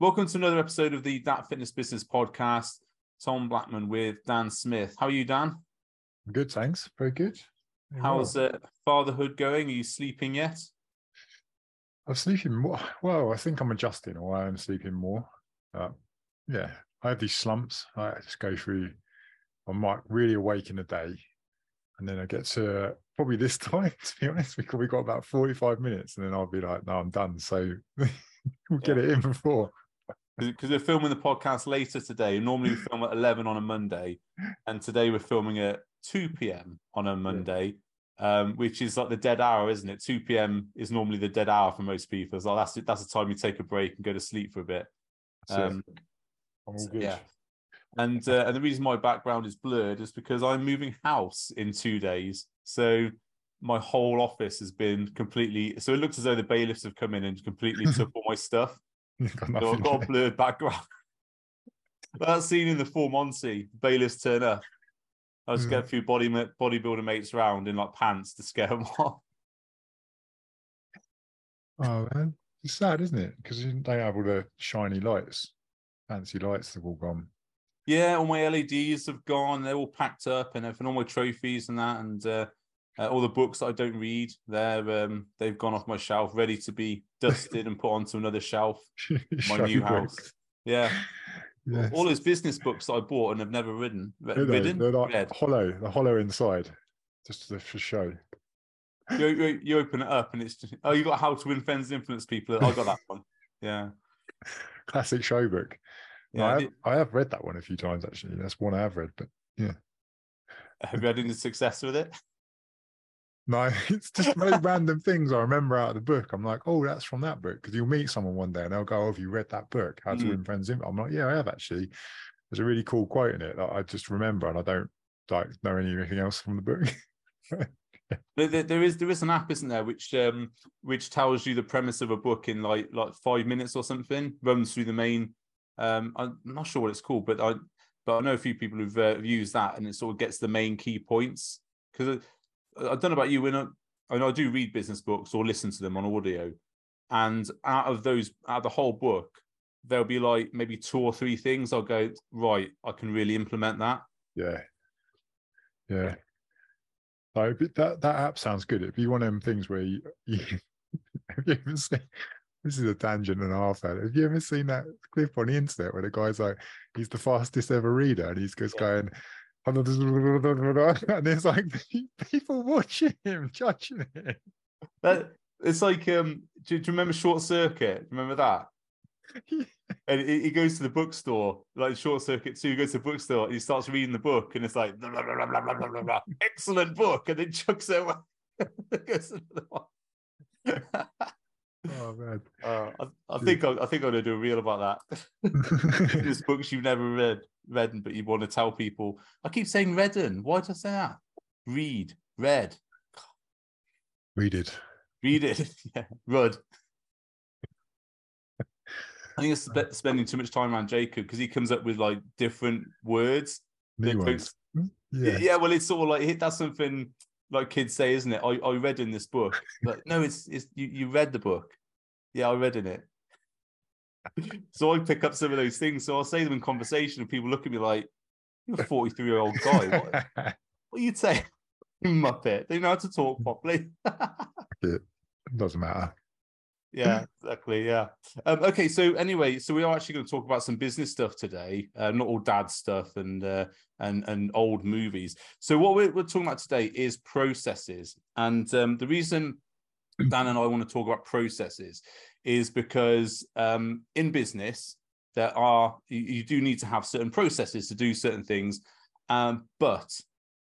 Welcome to another episode of the Dat Fitness Business Podcast. Tom Blackman with Dan Smith. How are you, Dan? Good, thanks. Very good. Very How's well. uh, fatherhood going? Are you sleeping yet? I'm sleeping more. Well, I think I'm adjusting, or I am sleeping more. Uh, yeah, I have these slumps. I just go through. I'm like really awake in the day, and then I get to probably this time. To be honest, because we we got about 45 minutes, and then I'll be like, "No, I'm done." So we'll get it in before. Because we're filming the podcast later today. Normally we film at 11 on a Monday, and today we're filming at 2 p.m. on a Monday, um, which is like the dead hour, isn't it? 2 p.m. is normally the dead hour for most people. Like that's that's the time you take a break and go to sleep for a bit. Um, I'm all so- good. yeah. And uh, and the reason my background is blurred is because I'm moving house in two days. So my whole office has been completely. So it looks as though the bailiffs have come in and completely took all my stuff. Got So I've got a blurred background. that scene in the Full Monty, bailiffs turn up. I just Mm. get a few body bodybuilder mates around in like pants to scare them off. Oh man, it's sad, isn't it? Because they have all the shiny lights, fancy lights. They've all gone. Yeah, all my LEDs have gone. They're all packed up and everything. All my trophies and that, and uh, uh, all the books that I don't read. They're um, they've gone off my shelf, ready to be dusted and put onto another shelf. My new books. house. Yeah, Yes. all those business books that I bought and have never ridden. Ridden, they're like read. hollow, the hollow inside, just to- for show. You, you, you open it up and it's just oh, you got how to win friends, and influence people. I got that one. Yeah, Classic show book. Yeah. I, have, I have read that one a few times actually. That's one I have read, but yeah. have you had any success with it? No, it's just random things I remember out of the book. I'm like, oh, that's from that book. Because you'll meet someone one day and they'll go, oh, have you read that book? How to Mm. Win Friends? Influence?" I'm like, yeah, I have actually. There's a really cool quote in it that I just remember and I don't like know anything else from the book. There, there- there is there is an app, isn't there, which um which tells you the premise of a book in like like five minutes or something. Runs through the main. Um, I'm not sure what it's called, but I but I know a few people who've uh, used that, and it sort of gets the main key points. Because I, don't know about you, when I, I know I do read business books or listen to them on audio, and out of those, out of the whole book, there'll be like maybe two or three things I'll go right. I can really implement that. Yeah. Yeah. So that that app sounds good. It'd be one of them things where you, you have you ever seen this is a tangent and a half out. Have you ever seen that clip on the internet where the guy's like, he's the fastest ever reader and he's just Yeah. going and there's like people watching him judging it. That it's like um do, do you remember Short Circuit? Remember that? And he, goes to the bookstore, like Short Circuit 2, he goes to the bookstore and he starts reading the book and it's like blah, blah, blah, blah, blah, blah, blah, blah. excellent book, and then chucks it away. Goes another one. Oh man. Uh, I, I think I, I think I'm gonna do a reel about that. There's books you've never read, read, but you want to tell people. I keep saying redden. Why did I say that? Read, read, Read it. read it. yeah, Rud. I think it's spe- spending too much time around Jacob because he comes up with like different words. New ones. Yeah. Yeah. well, it's sort of like that's something like kids say, isn't it? I, I read in this book, but no, it's it's you, you read the book. Yeah, I read in it. so I pick up some of those things. So I'll say them in conversation, and people look at me like, "You're a 43 year old guy. What, what are you saying, you muppet? They know how to talk properly." It doesn't matter. Yeah, exactly. Yeah. Um, okay. So anyway, so we are actually going to talk about some business stuff today, uh, not all dad stuff and uh, and and old movies. So what we're, we're talking about today is processes, and um, the reason Dan and I want to talk about processes is because um, in business there are you, you do need to have certain processes to do certain things, um, but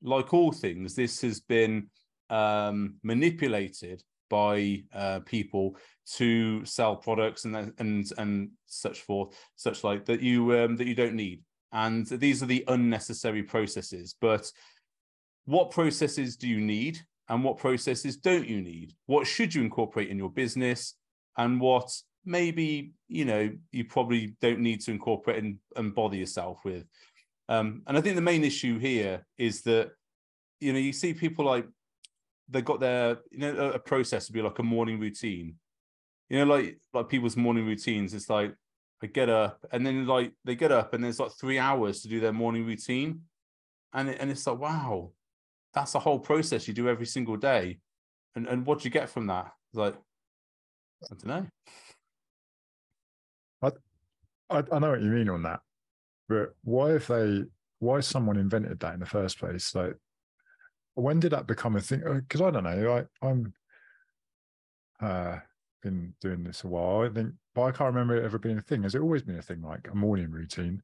like all things, this has been um, manipulated by uh, people to sell products and and and such forth, such like that you um, that you don't need. And these are the unnecessary processes. But what processes do you need, and what processes don't you need? What should you incorporate in your business, and what maybe you know you probably don't need to incorporate and, and bother yourself with. Um, and I think the main issue here is that you know you see people like they got their you know a, process to be like a morning routine you know like like people's morning routines it's like I get up, and then like they get up, and there's like three hours to do their morning routine, and it, and it's like wow, that's a whole process you do every single day, and and what do you get from that? Like, I don't know. I, I know what you mean on that, but why if they why someone invented that in the first place? Like, when did that become a thing? Because I don't know. I, I'm uh been doing this a while. I think, but I can't remember it ever being a thing. Has it always been a thing, like a morning routine?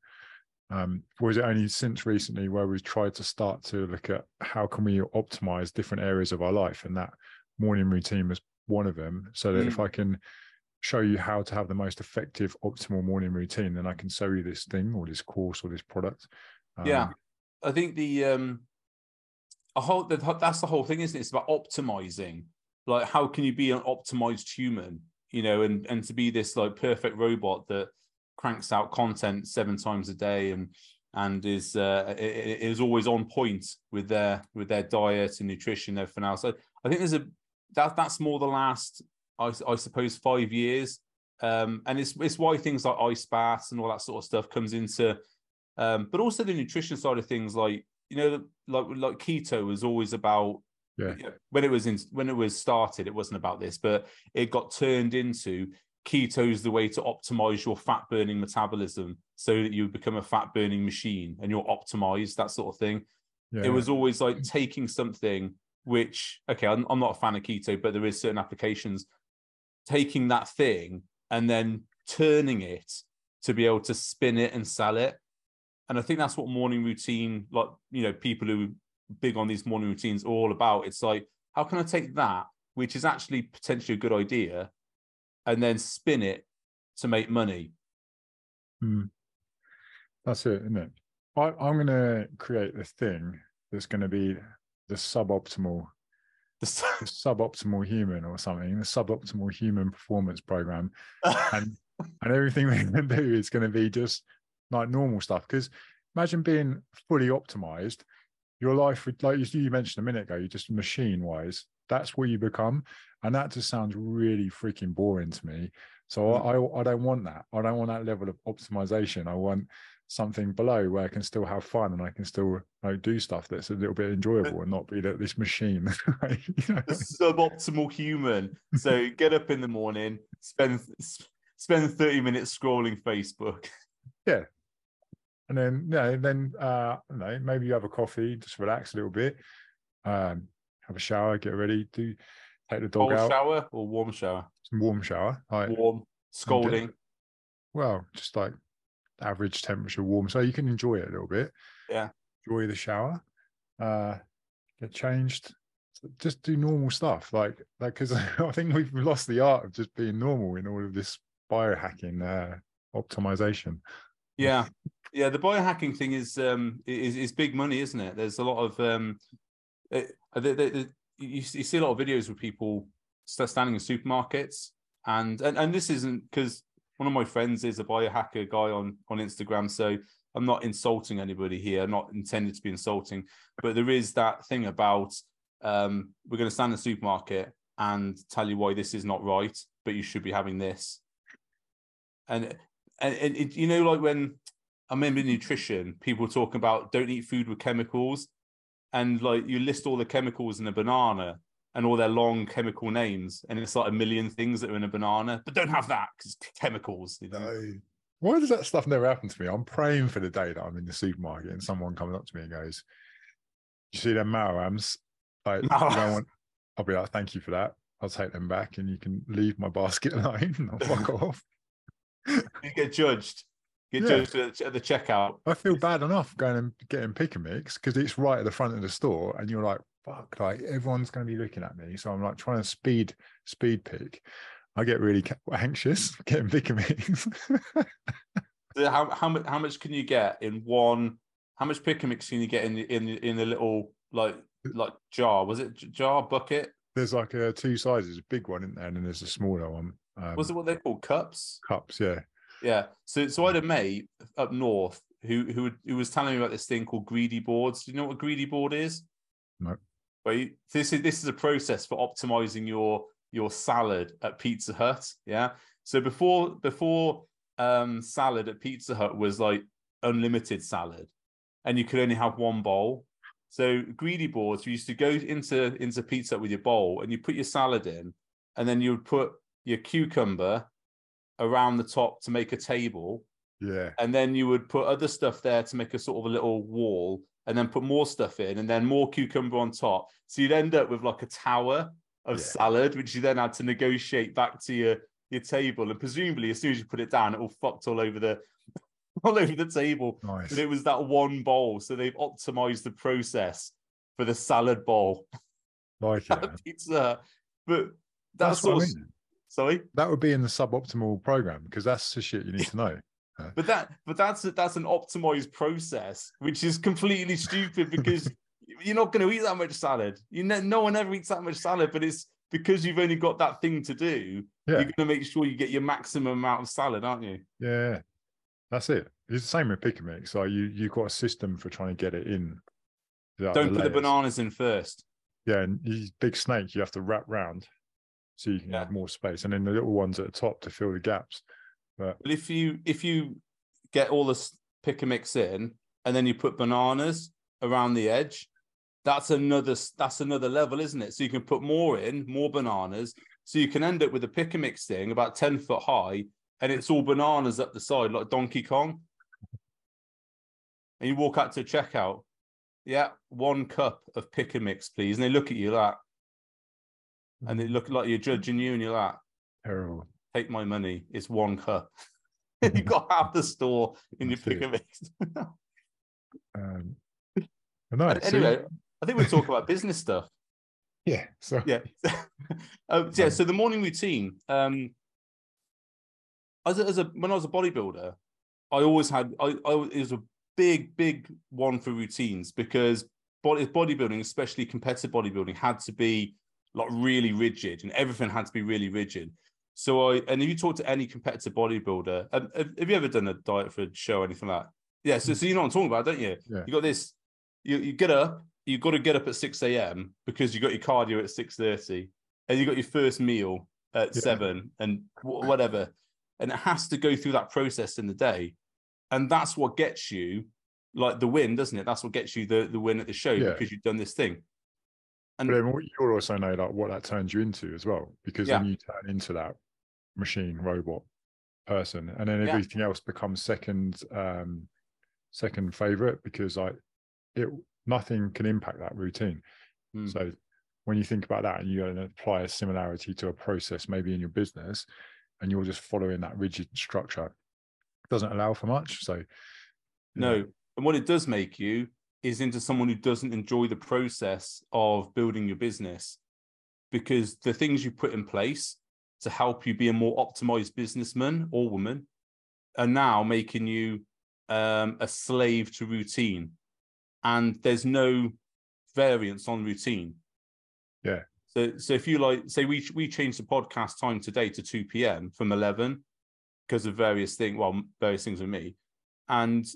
Um, or is it only since recently where we've tried to start to look at how can we optimize different areas of our life, and that morning routine was one of them. So that mm. if I can show you how to have the most effective, optimal morning routine, then I can sell you this thing or this course or this product. Um, yeah, I think the um, a whole that's the whole thing, isn't it? It's about optimizing. Like, how can you be an optimized human? You know, and and to be this like perfect robot that cranks out content seven times a day and and is uh, is always on point with their with their diet and nutrition and everything else. So I think there's a that that's more the last I, I suppose five years, um, and it's it's why things like ice baths and all that sort of stuff comes into, um, but also the nutrition side of things, like you know, like like keto was always about. Yeah. when it was in when it was started, it wasn't about this, but it got turned into keto is the way to optimize your fat burning metabolism so that you become a fat burning machine and you're optimized that sort of thing yeah. it was always like taking something which okay I'm, I'm, not a fan of keto but there is certain applications taking that thing and then turning it to be able to spin it and sell it. And I think that's what morning routine, like, you know, people who big on these morning routines are all about. It's like, how can I take that, which is actually potentially a good idea, and then spin it to make money? Hmm. That's it, isn't it? I, I'm going to create this thing that's going to be the suboptimal the, suboptimal human or something, the suboptimal human performance program, and and everything we can do is going to be just like normal stuff. Because imagine being fully optimized, your life would like you mentioned a minute ago, you just machine wise, that's what you become, and that just sounds really freaking boring to me. So mm. I I don't want that. I don't want that level of optimization. I want something below where I can still have fun and I can still know, do stuff that's a little bit enjoyable and not be this machine. you know? Suboptimal human. So get up in the morning, spend spend 30 minutes scrolling Facebook. Yeah. And then, yeah, then uh, know, maybe you have a coffee, just relax a little bit, um, have a shower, get ready, do take the dog Cold out. shower or warm shower? Some warm shower. Like, warm, scalding. Well, just like average temperature warm, so you can enjoy it a little bit. Yeah, enjoy the shower, uh, get changed, just do normal stuff like like because I think we've lost the art of just being normal in all of this biohacking uh, optimization. Yeah, yeah, the biohacking thing is um is is big money, isn't it? There's a lot of um, it, the, you, you see a lot of videos with people standing in supermarkets and and, and this isn't because one of my friends is a biohacker guy on on Instagram, so I'm not insulting anybody here, I'm not intended to be insulting, but there is that thing about um, we're going to stand in the supermarket and tell you why this is not right, but you should be having this. And and, and it, you know, like when I remember nutrition, people talking about don't eat food with chemicals, and like you list all the chemicals in a banana, and all their long chemical names, and it's like a million things that are in a banana, but don't have that because chemicals. You know? No. Why does that stuff never happen to me? I'm praying for the day that I'm in the supermarket and someone comes up to me and goes, "You see them Maruhams? Like, want... I'll be like, "Thank you for that. I'll take them back, and you can leave my basket alone. I'll fuck off." You get judged. Get yeah. judged at the checkout. I feel bad enough going and getting pick a mix because it's right at the front of the store, and you're like, fuck, like everyone's going to be looking at me. So I'm like trying to speed, speed pick. I get really anxious getting bigger meetings. how how much how much can you get in one? How much pick a mix can you get in the, in the, in a little like like jar? Was it jar bucket? There's like two sizes, a big one in there, and then there's a smaller one. Um, was it what they call cups? Cups, yeah. Yeah. So so I had a mate up north who who who was telling me about this thing called greedy boards. Do you know what a greedy board is? No. Right. This is this is a process for optimizing your your salad at Pizza Hut. Yeah. So before before um, salad at Pizza Hut was like unlimited salad, and you could only have one bowl. So greedy boards, you used to go into into Pizza Hut with your bowl, and you put your salad in, and then you would put your cucumber around the top to make a table, Yeah. and then you would put other stuff there to make a sort of a little wall, and then put more stuff in, and then more cucumber on top. So you'd end up with like a tower of Yeah. salad, which you then had to negotiate back to your your table, and presumably as soon as you put it down, it all fucked all over the all over the table. Nice. And it was that one bowl, so they've optimized the process for the salad bowl Like it. at. Pizza. But that's, That's what I mean. Sorry. That would be in the suboptimal program because that's the shit you need to know. But that, but that's that's an optimized process, which is completely stupid because you're not going to eat that much salad. You know, no one ever eats that much salad, but it's because you've only got that thing to do. Yeah. You're going to make sure you get your maximum amount of salad, aren't you? Yeah. That's it. It's the same with pick and mix. Like you, you've got a system for trying to get it in. Don't put the bananas in first. Yeah, and these big snakes you have to wrap round so you can Yeah. have more space, and then the little ones at the top to fill the gaps. But if you if you get all this pick and mix in, and then you put bananas around the edge, that's another that's another level, isn't it? So you can put more in, more bananas, so you can end up with a pick and mix thing about ten foot high, and it's all bananas up the side like Donkey Kong. And you walk out to a checkout, yeah, one cup of pick and mix, please. And they look at you like, and they look like you're judging you, and you're like, Terrible. take my money. It's one cup. you got half the store in your That's pick it. mix. Um, but no, so- anyway, I think we're talking about business stuff. yeah. So Yeah. um, yeah. So the morning routine. Um, as a, as a when I was a bodybuilder, I always had I, I it was a big big one for routines because body bodybuilding, especially competitive bodybuilding, had to be like really rigid and everything had to be really rigid. So I and if you talk to any competitive bodybuilder, um, have, have you ever done a diet for a show or anything like that? Yeah, so, so you know what I'm talking about, don't you? Yeah. You got this, you, you get up, you've got to get up at 6 a.m. because you got your cardio at 6:30, and you got your first meal at Yeah. seven and wh- whatever. And it has to go through that process in the day. And that's what gets you like the win, doesn't it? That's what gets you the, the win at the show Yeah. because you've done this thing. But then what- you also know like what that turns you into as well, because then you turn into that machine, robot person, and then Yeah. everything else becomes second, um, second favorite because like it nothing can impact that routine. Hmm. So when you think about that and you apply a similarity to a process, maybe in your business, and you're just following that rigid structure, it doesn't allow for much. So No. yeah, And what it does make you is into someone who doesn't enjoy the process of building your business because the things you put in place to help you be a more optimized businessman or woman are now making you um, a slave to routine. And there's no variance on routine. Yeah. So, so if you like, say we we changed the podcast time today to two p.m. from eleven because of various things. Well, various things with me, and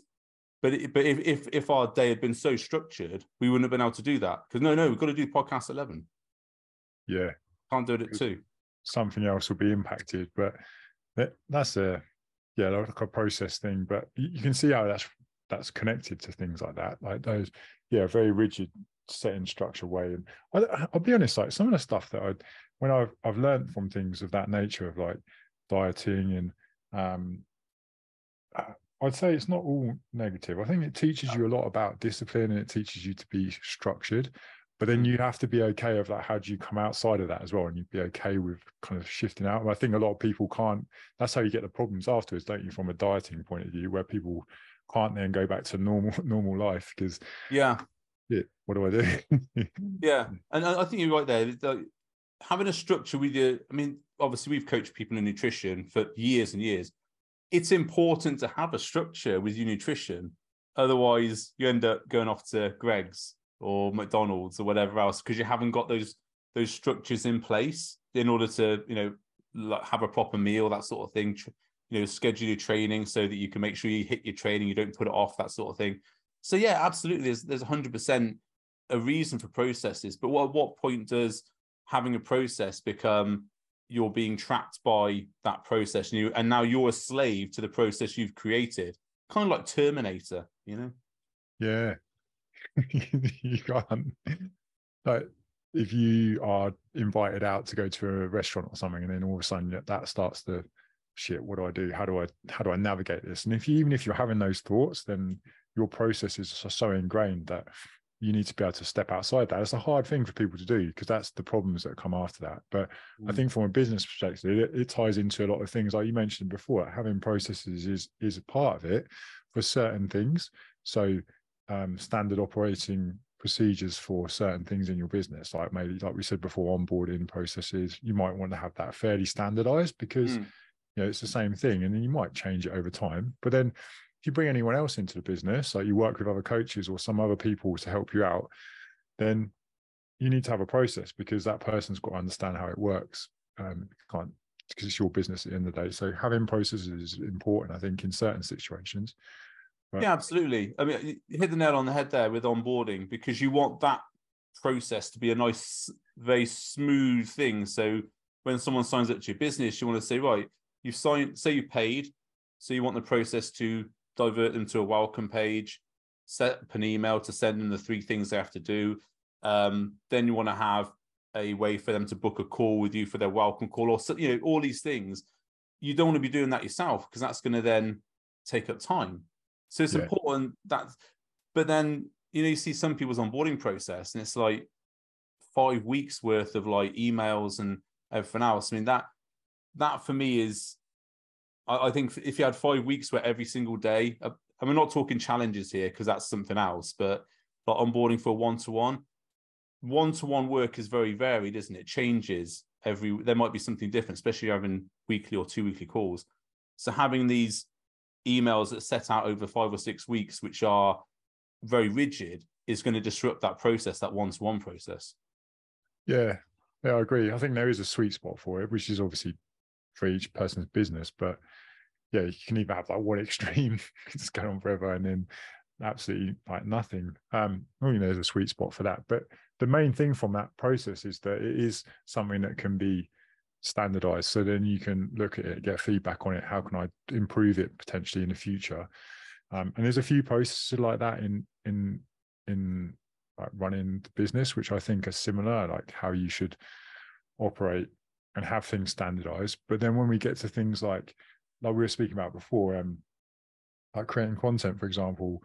but it, but if, if if our day had been so structured, we wouldn't have been able to do that. Because no, no, we've got to do podcast eleven. yeah, Can't do it at two. something else will be impacted. But that, that's a yeah, like a process thing. But you, you can see how that's that's connected to things like that, like those yeah, very rigid set in structure way. And I, I'll be honest, like some of the stuff that I when I've I've learned from things of that nature of like dieting and um uh, I'd say it's not all negative. I think it teaches you a lot about discipline and it teaches you to be structured. But then Mm. you have to be okay of like how do you come outside of that as well, and you'd be okay with kind of shifting out. And I think a lot of people can't. That's how you get the problems afterwards, don't you? From a dieting point of view, where people can't then go back to normal normal life because Yeah, shit, what do I do? yeah, and I think you're right there. The- having a structure with your, I mean, obviously we've coached people in nutrition for years and years. It's important to have a structure with your nutrition. Otherwise, you end up going off to Greggs or McDonald's or whatever else because you haven't got those those structures in place in order to, you know, have a proper meal, that sort of thing. You know, schedule your training so that you can make sure you hit your training, you don't put it off, that sort of thing. So yeah, absolutely. There's there's hundred percent a reason for processes, but what what point does having a process become you're being trapped by that process and you and now you're a slave to the process you've created kind of like terminator you know? Yeah. You can't um, like if you are invited out to go to a restaurant or something and then all of a sudden that starts to shit what do i do? How do i how do i navigate this? And if you even if you're having those thoughts then your processes are so ingrained that you need to be able to step outside that. It's a hard thing for people to do because that's the problems that come after that. But mm. I think from a business perspective, it, it, ties into a lot of things like you mentioned before. Having processes is is a part of it for certain things. So um, standard operating procedures for certain things in your business, like maybe like we said before, onboarding processes, you might want to have that fairly standardized because mm. you know it's the same thing, and then you might change it over time. But then if you bring anyone else into the business, like you work with other coaches or some other people to help you out, then you need to have a process because that person's got to understand how it works. Um, can't because it's your business at the end of the day. So having processes is important, I think, in certain situations. But... Yeah, absolutely. I mean, hit the nail on the head there with onboarding because you want that process to be a nice, very smooth thing. So when someone signs up to your business, you want to say, right, you've signed, say you paid, so you want the process to divert them to a welcome page, set up an email to send them the three things they have to do. Um, then you want to have a way for them to book a call with you for their welcome call, or you know all these things. You don't want to be doing that yourself because that's going to then take up time. So it's yeah. important that, but then you know you see some people's onboarding process and it's like five weeks worth of like emails and everything else. I mean that that for me is I, I think if you had five weeks where every single day, uh, and we're not talking challenges here because that's something else, but like onboarding for one to one, one to one work is very varied, isn't it? it? Changes every. There might be something different, especially having weekly or two weekly calls. So having these emails that set out over five or six weeks, which are very rigid, is going to disrupt that process, that one to one process. Yeah, yeah, I agree. I think there is a sweet spot for it, which is obviously for each person's business. But yeah, you can either have like one extreme, just going on forever, and then absolutely like nothing. Um, well, you know, there's a sweet spot for that. But the main thing from that process is that it is something that can be standardized. So then you can look at it, get feedback on it. How can I improve it potentially in the future? Um, and there's a few processes like that in in in like running the business, which I think are similar, like how you should operate and have things standardized. But then when we get to things like like we were speaking about before, um, like creating content, for example,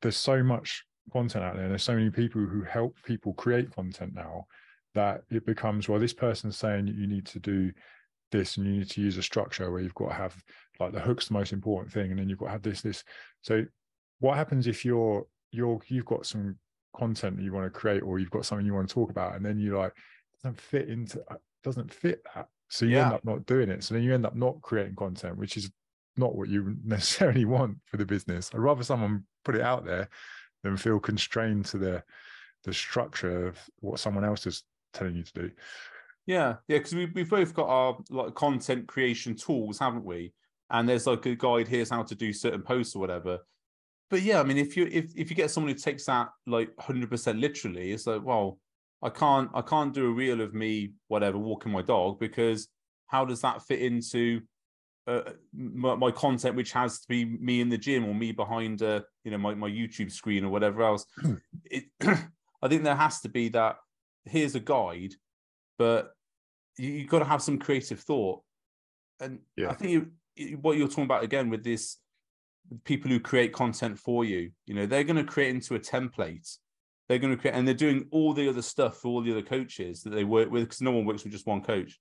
there's so much content out there. And there's so many people who help people create content now that it becomes well, this person's saying you need to do this and you need to use a structure where you've got to have like the hook's the most important thing, and then you've got to have this, this. So what happens if you're you're you've got some content that you want to create or you've got something you want to talk about and then you like doesn't fit into doesn't fit that. So you yeah. end up not doing it. So then you end up not creating content, which is not what you necessarily want for the business. I'd rather someone put it out there than feel constrained to the the structure of what someone else is telling you to do. Yeah, yeah, because we we've both got our like content creation tools, haven't we? And there's like a guide. Here's how to do certain posts or whatever. But yeah, I mean, if you if if you get someone who takes that like hundred percent literally, it's like, well, I can't I can't do a reel of me whatever walking my dog because how does that fit into uh, my, my, content which has to be me in the gym or me behind a you know my, my YouTube screen or whatever else? It, I think there has to be that here's a guide but you, have got to have some creative thought. And yeah. I think you, what you're talking about again with this people who create content for you you know they're going to create into a template they're going to create, and they're doing all the other stuff for all the other coaches that they work with because no one works with just one coach.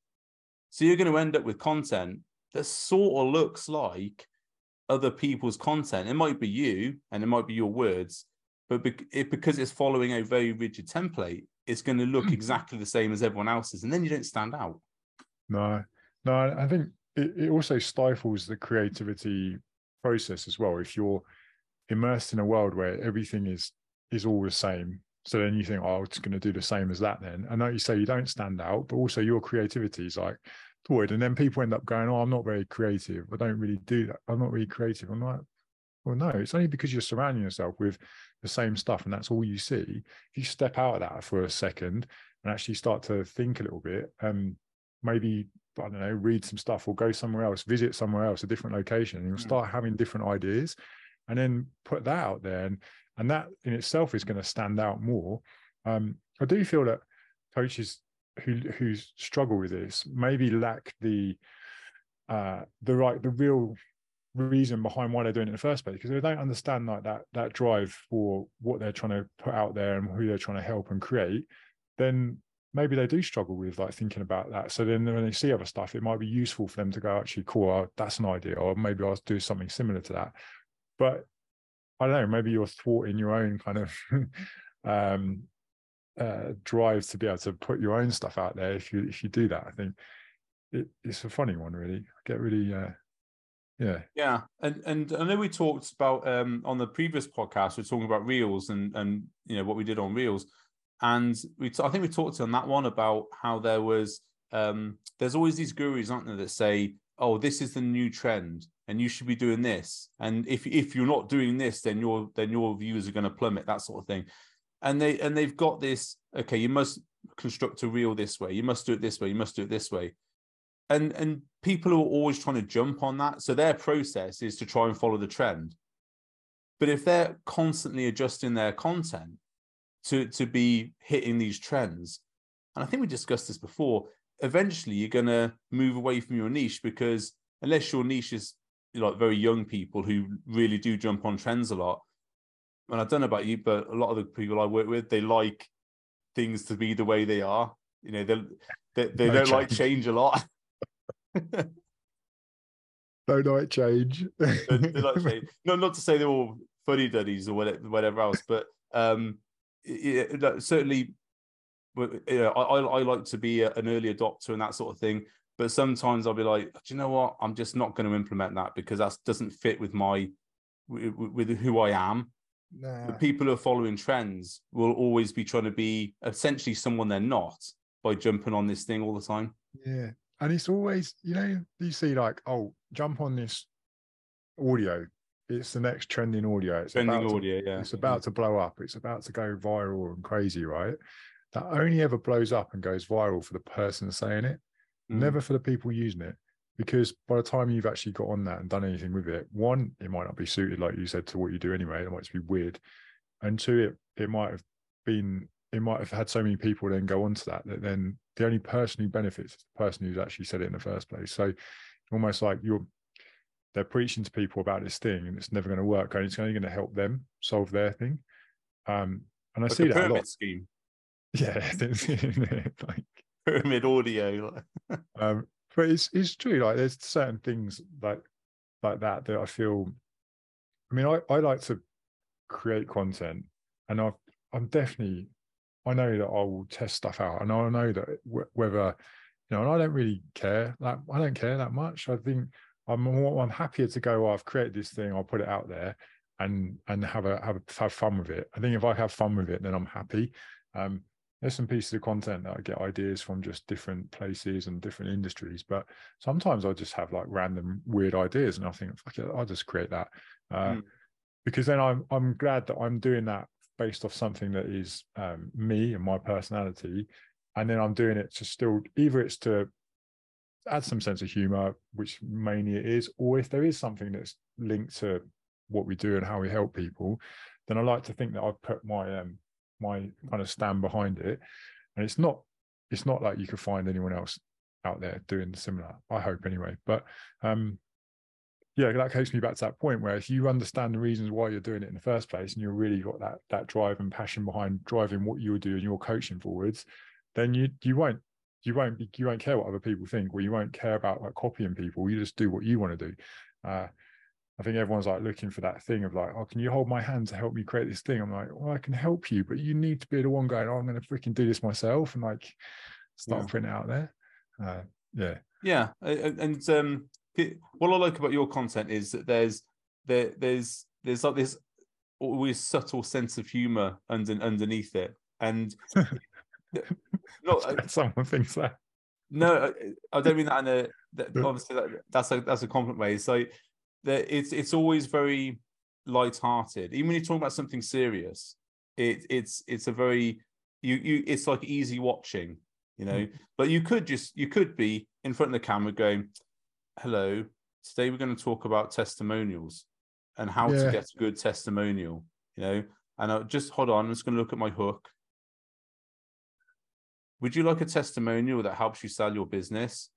So you're going to end up with content that sort of looks like other people's content. It might be you and it might be your words, but it, because it's following a very rigid template, it's going to look hmm. exactly the same as everyone else's, and then you don't stand out. No, no, I think it, it also stifles the creativity process as well. If you're immersed in a world where everything is is all the same. So then you think, oh, it's going to do the same as that then. And like you say, you don't stand out, but also your creativity is like void. And then people end up going, oh, I'm not very creative. I don't really do that. I'm not really creative. I'm like, well, no, it's only because you're surrounding yourself with the same stuff and that's all you see. If you step out of that for a second and actually start to think a little bit, um, maybe I don't know, read some stuff or go somewhere else, visit somewhere else, a different location, and you'll Mm. start having different ideas, and then put that out there, and and that in itself is going to stand out more. Um, I do feel that coaches who who struggle with this maybe lack the uh the right the real reason behind why they're doing it in the first place because they don't understand like that that drive for what they're trying to put out there and who they're trying to help and create then maybe they do struggle with like thinking about that so then when they see other stuff it might be useful for them to go actually cool oh, that's an idea or maybe i'll do something similar to that but i don't know maybe you're thwarting your own kind of um uh drive to be able to put your own stuff out there if you if you do that i think. It, it's a funny one really. I get really uh yeah. Yeah, and and I know we talked about um on the previous podcast. We are talking about reels and and you know what we did on reels, and we t- I think we talked on that one about how there was um there's always these gurus, aren't there, that say, oh, this is the new trend, and you should be doing this, and if if you're not doing this, then your then your views are going to plummet, that sort of thing, and they and they've got this. Okay, you must construct a reel this way. You must do it this way. You must do it this way and and people are always trying to jump on that so their process is to try and follow the trend but if they're constantly adjusting their content to to be hitting these trends and i think we discussed this before eventually you're going to move away from your niche because unless your niche is like very young people who really do jump on trends a lot and i don't know about you but a lot of the people i work with they like things to be the way they are you know they they, they No don't like change. change a lot no night change They- they like change. No, not to say they're all fuddy duddies or whatever, whatever else, but um, yeah, no, certainly, but you know, I, I I like to be a, an early adopter and that sort of thing. But sometimes I'll be like, do you know what? I'm just not going to implement that because that doesn't fit with my with, with who I am. nah. The people who are following trends will always be trying to be essentially someone they're not by jumping on this thing all the time. Yeah. And it's always, you know, you see like, oh, jump on this audio. It's the next trending audio. It's Trending about to- audio, yeah. It's about mm. to blow up. It's about to go viral and crazy, right? That only ever blows up and goes viral for the person saying it, Mm. never for the people using it. Because by the time you've actually got on that and done anything with it, one, it might not be suited, like you said, to what you do anyway. It might just be weird. And two, it it might have been, it might have had so many people then go onto that that then the only person who benefits is the person who's actually said it in the first place. So almost like you're they're preaching to people about this thing and it's never going to work and it's only going to help them solve their thing. Um, and I see that a lot. scheme, Yeah, like, pyramid audio. um, but it's it's true. Like there's certain things like like that that I feel. I mean, I I like to create content, and I I'm definitely I know that I will test stuff out, and I know that wh- whether you know, and I don't really care Like I don't care that much. I think I'm more, I'm happier to go. Oh, I've created this thing. I'll put it out there and and have a have a, have fun with it. I think if I have fun with it, then I'm happy. Um, there's some pieces of content that I get ideas from just different places and different industries, but sometimes I just have like random weird ideas, and I think, fuck it, I'll just create that. Uh, Mm. Because then I'm I'm glad that I'm doing that based off something that is um, me and my personality, and then I'm doing it to still either it's to add some sense of humor, which mainly it is, or if there is something that's linked to what we do and how we help people, then I like to think that I've put my um my kind of stand behind it. And it's not it's not like you could find anyone else out there doing similar. I hope anyway. But um yeah, that takes me back to that point where if you understand the reasons why you're doing it in the first place and you've really got that that drive and passion behind driving what you're doing, your coaching forwards, then you you won't you won't be, you won't care what other people think, or you won't care about like copying people. You just do what you want to do. Uh, I think everyone's like looking for that thing of like, oh, can you hold my hand to help me create this thing? I'm like, well, I can help you, but you need to be the one going, oh, I'm going to freaking do this myself and like start Yeah. putting it out there. Uh, yeah, Yeah, and um, what I like about your content is that there's there there's there's like this always subtle sense of humor under underneath it, and no, I- someone thinks that. no, I I don't mean that in a that, obviously that, that's a that's a compliment way. So that it's it's always very light-hearted, even when you're talking about something serious. It it's it's a very you you it's like easy watching, you know. Mm-hmm. But you could just you could be in front of the camera going, "Hello, today we're going to talk about testimonials and how Yeah. to get a good testimonial." You know, and I'll just hold on. I'm just going to look at my hook. Would you like a testimonial that helps you sell your business?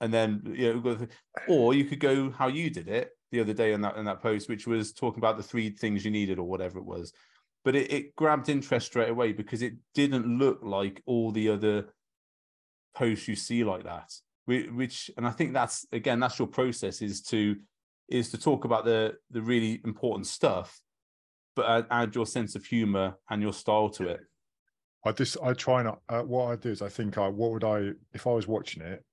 And then you know, or you could go how you did it the other day in that in that post, which was talking about the three things you needed or whatever it was. But it, it grabbed interest straight away because it didn't look like all the other posts you see like that. Which, and I think that's again, that's your process is to is to talk about the the really important stuff, but add, your sense of humor and your style to it. I just I try not. Uh, what I do is I think I what would I if I was watching it,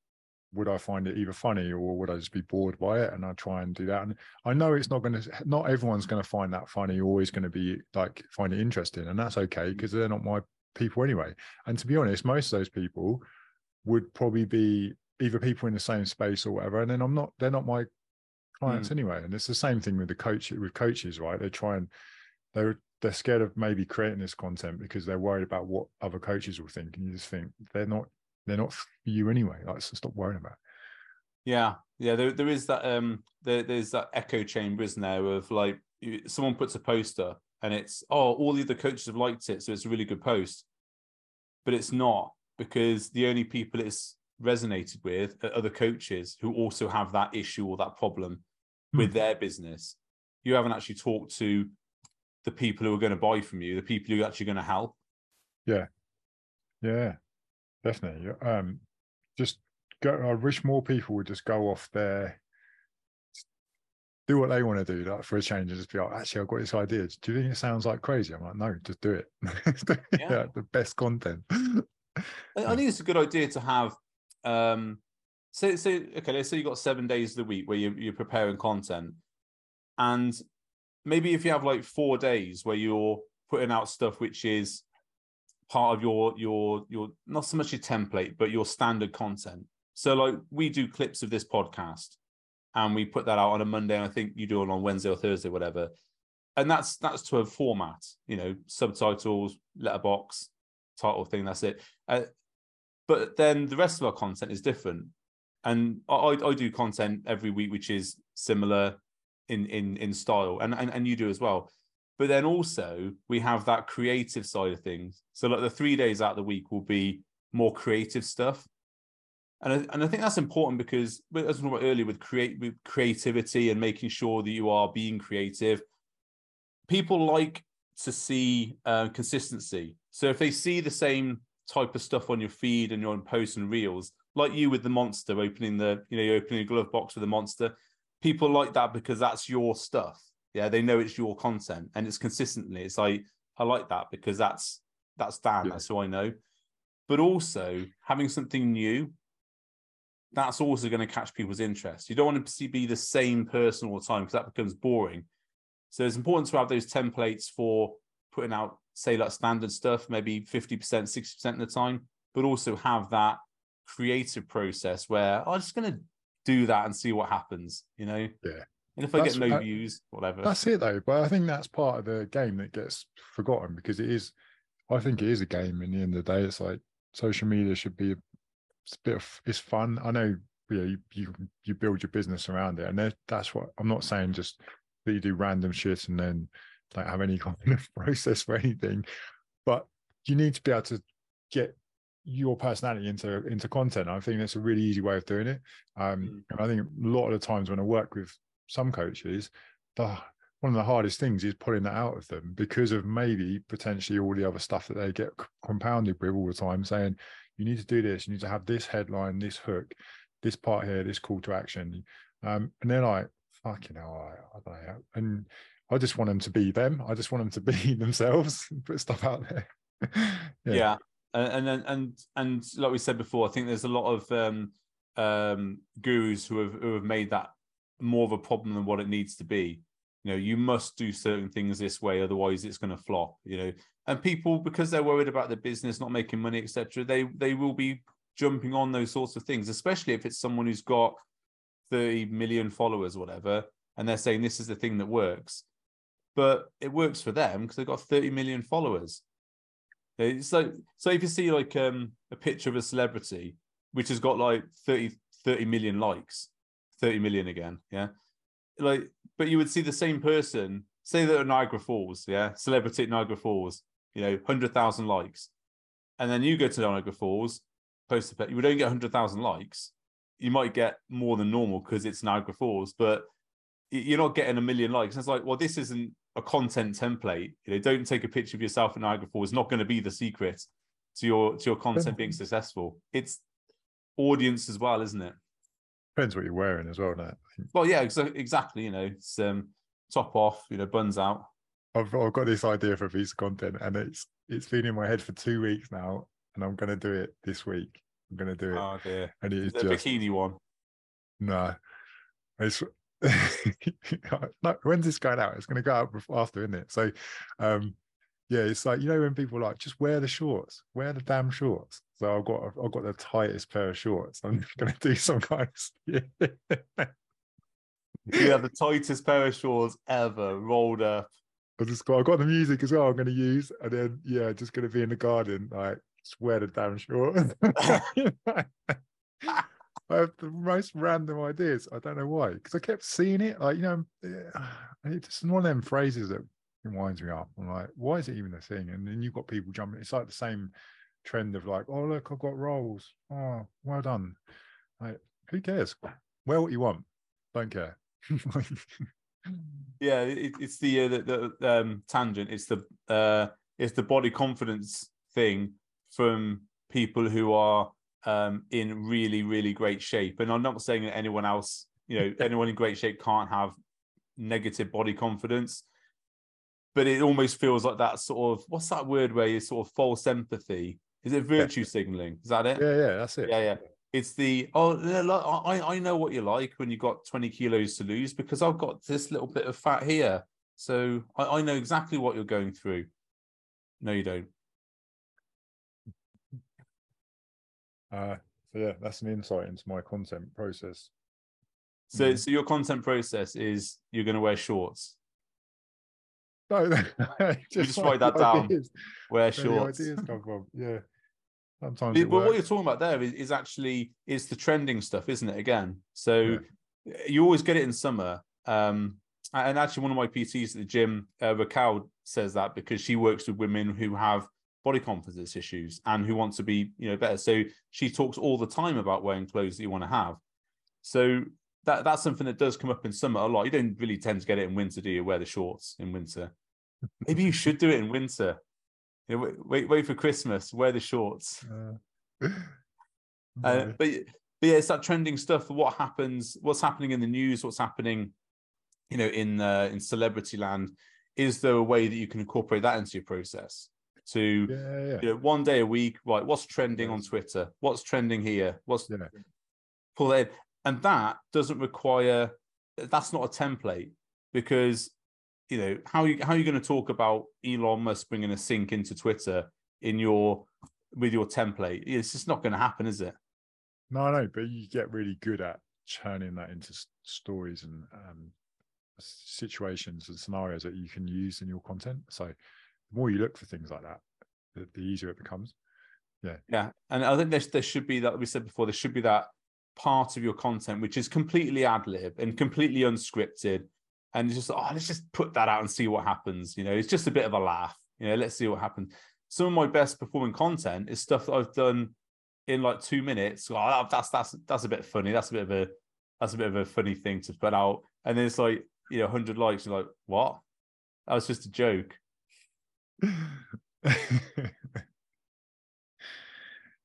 would I find it either funny or would I just be bored by it? And I try and do that. And I know it's not going to. Not everyone's going to find that funny. Always going to be like find it interesting, and that's okay mm. because they're not my people anyway. And to be honest, most of those people would probably be either people in the same space or whatever. And then I'm not. They're not my clients mm. anyway. And it's the same thing with the coach with coaches, right? They try and they're they're scared of maybe creating this content because they're worried about what other coaches will think. And you just think they're not they're not for you anyway. Like so stop worrying about. it. Yeah, yeah. There, there is that. Um, there, there's that echo chamber, isn't there? Of like, someone puts a poster, and it's oh, all the other coaches have liked it, so it's a really good post. But it's not because the only people it's resonated with are other coaches who also have that issue or that problem Hmm. with their business. You haven't actually talked to the people who are going to buy from you, the people who are actually going to help. Yeah. Yeah, definitely. Um, just go. I wish more people would just go off there, do what they want to do, like for a change, and just be like, actually, I've got this idea. Do you think it sounds like crazy? I'm like, no, just do it. yeah. The best content. I, I think it's a good idea to have. Um, say, say, okay, let's say you've got seven days of the week where you're, you're preparing content, and maybe if you have like four days where you're putting out stuff which is part of your your your not so much your template but your standard content. So like we do clips of this podcast, and we put that out on a Monday, and I think you do it on Wednesday or Thursday, whatever. And that's that's to a format, you know, subtitles, letterbox, title thing. That's it. Uh, but then the rest of our content is different and I, I do content every week which is similar in in in style and, and and you do as well but then also we have that creative side of things so like the three days out of the week will be more creative stuff and I, and I think that's important because as was talking about earlier with create with creativity and making sure that you are being creative people like to see uh, consistency so if they see the same type of stuff on your feed and your posts and reels, like you with the monster opening the, you know, you're opening a glove box with a monster. People like that because that's your stuff. Yeah, they know it's your content and it's consistently. It's like I like that because that's that's Dan. Yeah. That's who I know. But also having something new, that's also going to catch people's interest. You don't want to be the same person all the time because that becomes boring. So it's important to have those templates for putting out, say, like standard stuff, maybe 50%, 60% of the time, but also have that creative process where oh, I'm just going to do that and see what happens, you know? Yeah. And if I get That's- no uh, views, whatever. That's it though. But I think that's part of the game that gets forgotten because it is. I think it is a game. In the end of the day, it's like social media should be. It's a bit of it's fun. I know. You know, you you, you build your business around it, and that's what I'm not saying. Just that you do random shit and then don't have any kind of process for anything, but you need to be able to get your personality into into content. I think that's a really easy way of doing it. Um, Mm. and I think a lot of the times when I work with some coaches, the one of the hardest things is pulling that out of them because of maybe potentially all the other stuff that they get compounded with all the time, saying you need to do this, you need to have this headline, this hook, this part here, this call to action, um, and they're like, "Fucking hell, I, I know," and I just want them to be them. I just want them to be themselves, and put stuff out there. yeah. And, and then and and like we said before, I think there's a lot of um um gurus who have who have made that more of a problem than what it needs to be. You know, you must do certain things this way, otherwise it's going to flop. You know, and people because they're worried about their business not making money, etc. They they will be jumping on those sorts of things, especially if it's someone who's got 30 million followers, whatever, and they're saying this is the thing that works. But it works for them because they've got 30 million followers. So, so if you see like um, a picture of a celebrity, which has got like 30, 30 million likes, 30 million again. Yeah. Like, but you would see the same person, say that at Niagara Falls, yeah, celebrity at Niagara Falls, you know, 100,000 likes. And then you go to Niagara Falls, post a pet, you don't get 100,000 likes. You might get more than normal because it's Niagara Falls, but you're not getting a million likes. It's like, well, this isn't a content template. You know, don't take a picture of yourself in Niagara Falls. It's not going to be the secret to your to your content being successful. It's audience as well, isn't it? Depends what you're wearing as well, now. Well, yeah, ex- exactly. You know, it's um, top off, you know, buns out. I've, I've got this idea for a piece of content, and it's it's been in my head for two weeks now, and I'm going to do it this week. I'm going to do it. Oh dear! And it is the just bikini one. no. It's no, when's this going out? It's going to go out after, isn't it? So, um, yeah, it's like you know when people are like just wear the shorts, wear the damn shorts. So I've got I've got the tightest pair of shorts. I'm going to do some kind of You have the tightest pair of shorts ever rolled up. I just got I've got the music as well. I'm going to use, and then yeah, just going to be in the garden, like just wear the damn shorts. I have the most random ideas. I don't know why, because I kept seeing it. Like you know, it's just one of them phrases that winds me up. I'm like, why is it even a thing? And then you've got people jumping. It's like the same trend of like, oh look, I've got rolls. Oh, well done. Like, who cares? Wear what you want. Don't care. yeah, it, it's the, uh, the the um, tangent. It's the uh, it's the body confidence thing from people who are um, in really really great shape. And I'm not saying that anyone else, you know, anyone in great shape can't have negative body confidence but it almost feels like that sort of what's that word where you sort of false empathy is it virtue yeah. signaling is that it yeah yeah that's it yeah yeah it's the oh I, I know what you like when you got 20 kilos to lose because i've got this little bit of fat here so i, I know exactly what you're going through no you don't uh so yeah that's an insight into my content process so mm. so your content process is you're going to wear shorts no, just, just write that down. Ideas. Wear shorts. ideas come from. Yeah. Sometimes. But, what you're talking about there is, is actually it's the trending stuff, isn't it? Again, so yeah. you always get it in summer. Um, and actually, one of my PTs at the gym, uh, Raquel, says that because she works with women who have body confidence issues and who want to be, you know, better. So she talks all the time about wearing clothes that you want to have. So that that's something that does come up in summer a lot. You don't really tend to get it in winter, do you? Wear the shorts in winter. Maybe you should do it in winter. You know, wait, wait, wait for Christmas. Wear the shorts. Uh, uh, but but yeah, it's that trending stuff. What happens? What's happening in the news? What's happening? You know, in uh, in celebrity land. Is there a way that you can incorporate that into your process? To yeah, yeah. You know, one day a week, right? What's trending on Twitter? What's trending here? What's yeah. pull that in and that doesn't require that's not a template because you know how you how are you going to talk about Elon Musk bringing a sink into Twitter in your with your template? It's just not going to happen, is it? No, no, but you get really good at churning that into stories and um, situations and scenarios that you can use in your content. So the more you look for things like that, the, the easier it becomes. Yeah, yeah, and I think there there should be that we said before. There should be that part of your content which is completely ad lib and completely unscripted, and just oh let's just put that out and see what happens. You know, it's just a bit of a laugh. You know, let's see what happens. Some of my best performing content is stuff that I've done in like two minutes. Oh, that's that's that's a bit funny. That's a bit of a that's a bit of a funny thing to put out. And then it's like you know, hundred likes. You're like, what? That was just a joke. yes.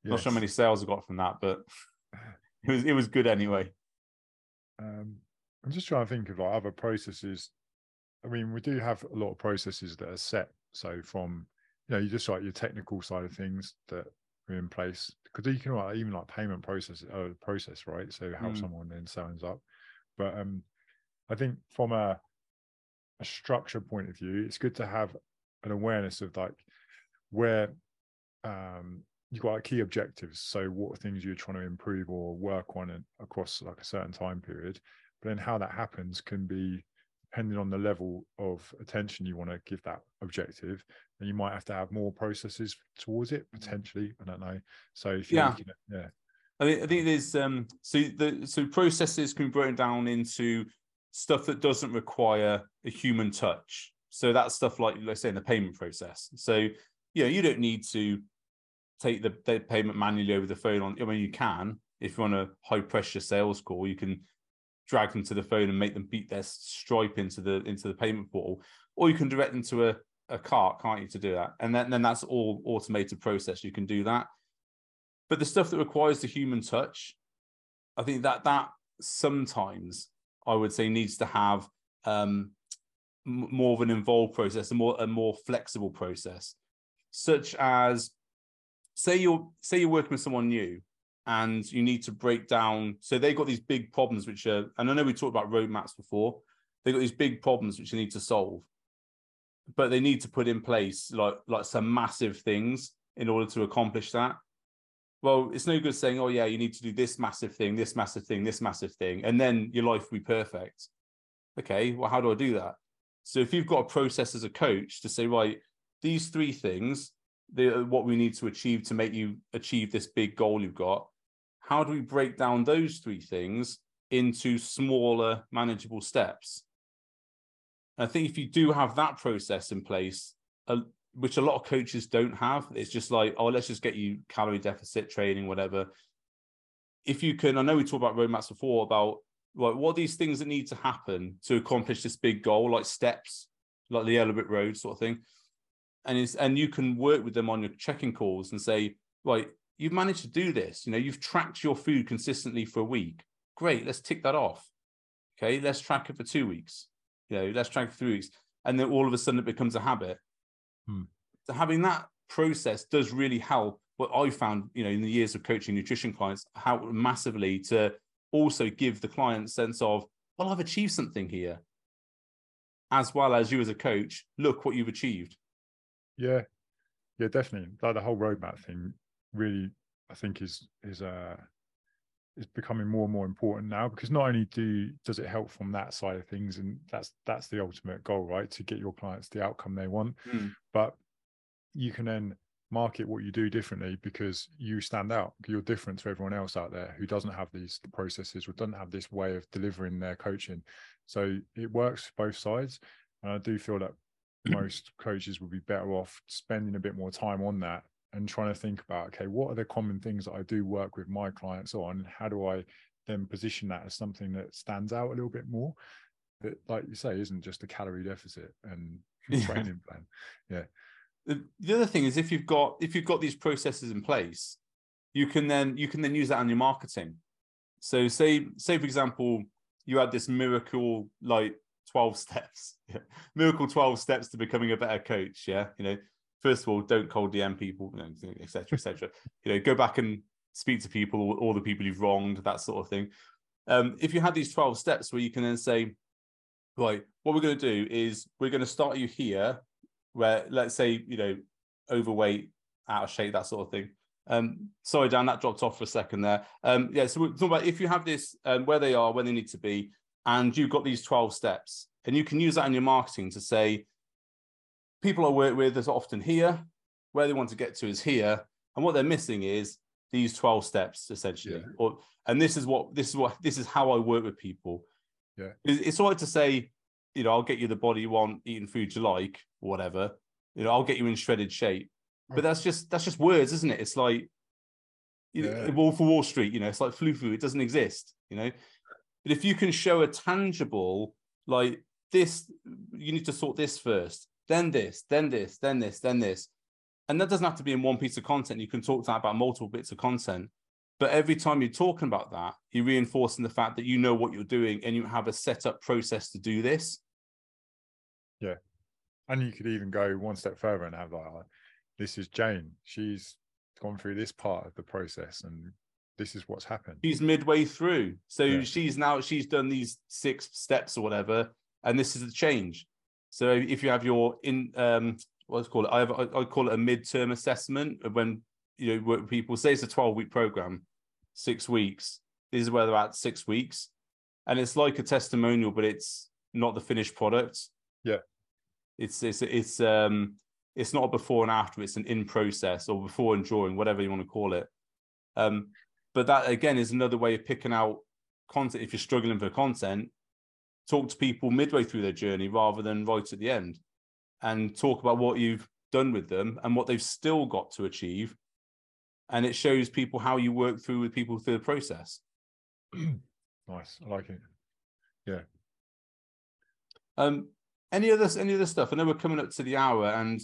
Not sure how many sales I got from that, but it was it was good anyway. Um, I'm just trying to think of like other processes. I mean, we do have a lot of processes that are set. So from you know, you just like your technical side of things that are in place because you can like, even like payment process uh, process right. So how mm. someone then signs up, but um, I think from a a structure point of view, it's good to have an awareness of like where um you've got like key objectives. So what things you're trying to improve or work on across like a certain time period. But then how that happens can be depending on the level of attention you want to give that objective. And you might have to have more processes towards it potentially. I don't know. So if yeah. At, yeah. I think I think there's um so the so processes can be broken down into stuff that doesn't require a human touch. So that's stuff like let's say in the payment process. So you know you don't need to take the, the payment manually over the phone on. I mean you can if you're on a high pressure sales call, you can drag them to the phone and make them beat their stripe into the into the payment portal, or you can direct them to a a cart, can't you, to do that? And then, then that's all automated process. You can do that. But the stuff that requires the human touch, I think that that sometimes I would say needs to have um, more of an involved process, a more a more flexible process, such as say you're say you're working with someone new and you need to break down. So they've got these big problems, which are, and I know we talked about roadmaps before. They've got these big problems which they need to solve but they need to put in place like like some massive things in order to accomplish that. Well, it's no good saying, "Oh yeah, you need to do this massive thing, this massive thing, this massive thing," and then your life will be perfect. Okay, well, how do I do that? So if you've got a process as a coach to say, right, these three things, the what we need to achieve to make you achieve this big goal you've got. How do we break down those three things into smaller, manageable steps? I think if you do have that process in place, uh, which a lot of coaches don't have, it's just like, oh, let's just get you calorie deficit training, whatever. If you can, I know we talked about roadmaps before about like what are these things that need to happen to accomplish this big goal, like steps, like the Yellow Road sort of thing. And it's and you can work with them on your checking calls and say, right, you've managed to do this. You know, you've tracked your food consistently for a week. Great, let's tick that off. Okay, let's track it for two weeks you know, let's track for three weeks. And then all of a sudden it becomes a habit. Hmm. So having that process does really help. What I found, you know, in the years of coaching nutrition clients, how massively to also give the client sense of, well, I've achieved something here. As well as you as a coach, look what you've achieved. Yeah. Yeah, definitely. Like the whole roadmap thing really, I think is is uh is becoming more and more important now because not only do does it help from that side of things and that's that's the ultimate goal right? To get your clients the outcome they want. Mm. but you can then market what you do differently because you stand out. You're different to everyone else out there who doesn't have these processes or doesn't have this way of delivering their coaching. So it works both sides and i do feel that most coaches would be better off spending a bit more time on that and trying to think about okay what are the common things that i do work with my clients on how do i then position that as something that stands out a little bit more that like you say isn't just a calorie deficit and Yeah. training plan yeah The, the other thing is if you've got if you've got these processes in place, you can then you can then use that on your marketing. So say say for example, you had this miracle like 12 steps. miracle 12 steps to becoming a better coach. Yeah. You know, first of all, don't cold DM people, you know, et cetera, et cetera. you know, go back and speak to people, all, all the people you've wronged, that sort of thing. Um, if you had these 12 steps where you can then say, right, what we're going to do is we're going to start you here, where let's say, you know, overweight, out of shape, that sort of thing. Um, sorry, Dan, that dropped off for a second there. Um, yeah, so we're talking about if you have this um, where they are, where they need to be, and you've got these 12 steps, and you can use that in your marketing to say, people I work with is often here, where they want to get to is here, and what they're missing is these 12 steps essentially. Yeah. Or and this is what this is what this is how I work with people. Yeah. It's, it's all right to say, you know, I'll get you the body you want, eating food you like, whatever. You know, I'll get you in shredded shape. But that's just that's just words, isn't it? It's like you know, Yeah. Wolf of Wall Street, you know, it's like flu flu, it doesn't exist, you know. But if you can show a tangible, like this, you need to sort this first, then this, then this, then this, then this. And that doesn't have to be in one piece of content. You can talk to that about multiple bits of content. But every time you're talking about that, you're reinforcing the fact that you know what you're doing and you have a set up process to do this. Yeah. And you could even go one step further and have like this is jane she's gone through this part of the process and this is what's happened She's midway through. So Yeah. she's now, she's done these six steps or whatever. And this is the change. So if you have your in, um, what's it called? I have, I call it a midterm assessment of when, you know, work people say it's a 12 week program, six weeks. This is where they're at six weeks. And it's like a testimonial, but it's not the finished product. Yeah. It's, it's, it's, um, it's not a before and after, it's an in process or before and during, whatever you want to call it. Um, but that again is another way of picking out content. If you're struggling for content, talk to people midway through their journey rather than right at the end, and talk about what you've done with them and what they've still got to achieve. And it shows people how you work through with people through the process. nice. I like it. Yeah. Um, any other any other stuff? I know we're coming up to the hour, and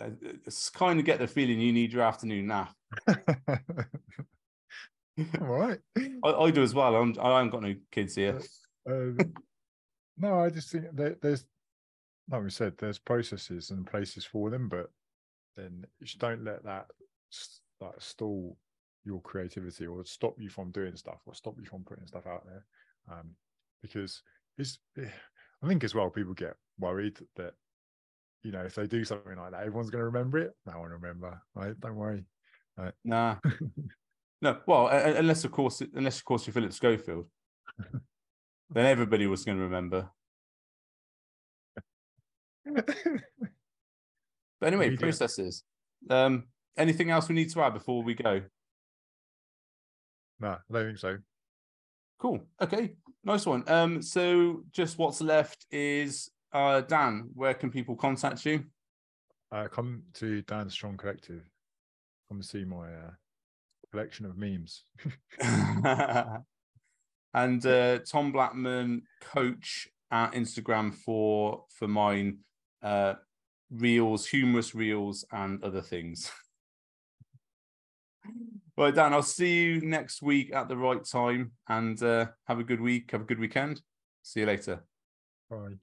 uh, it's kind of get the feeling you need your afternoon nap. All right. I, I, do as well. I'm, I haven't got no kids here. Uh, um, no, I just think that there's, like we said, there's processes and places for them, but then you just don't let that like stall your creativity or stop you from doing stuff or stop you from putting stuff out there. Um, because it's, eh, I think as well, people get worried that, you know, if they do something like that, everyone's going to remember it. No one remember, right? Don't worry. Right. Nah. no, well, unless of course, unless of course you're Philip Schofield, then everybody was going to remember. but anyway, processes. Um, anything else we need to add before we go? No, I don't think so. Cool. Okay. Nice one. Um, so just what's left is uh Dan, where can people contact you? Uh, come to Dan Strong Collective. Come see my uh, collection of memes. and uh, Tom Blackman, coach at Instagram for for mine, uh, reels, humorous reels, and other things. Right, Dan, I'll see you next week at the right time and uh, have a good week. Have a good weekend. See you later. Bye.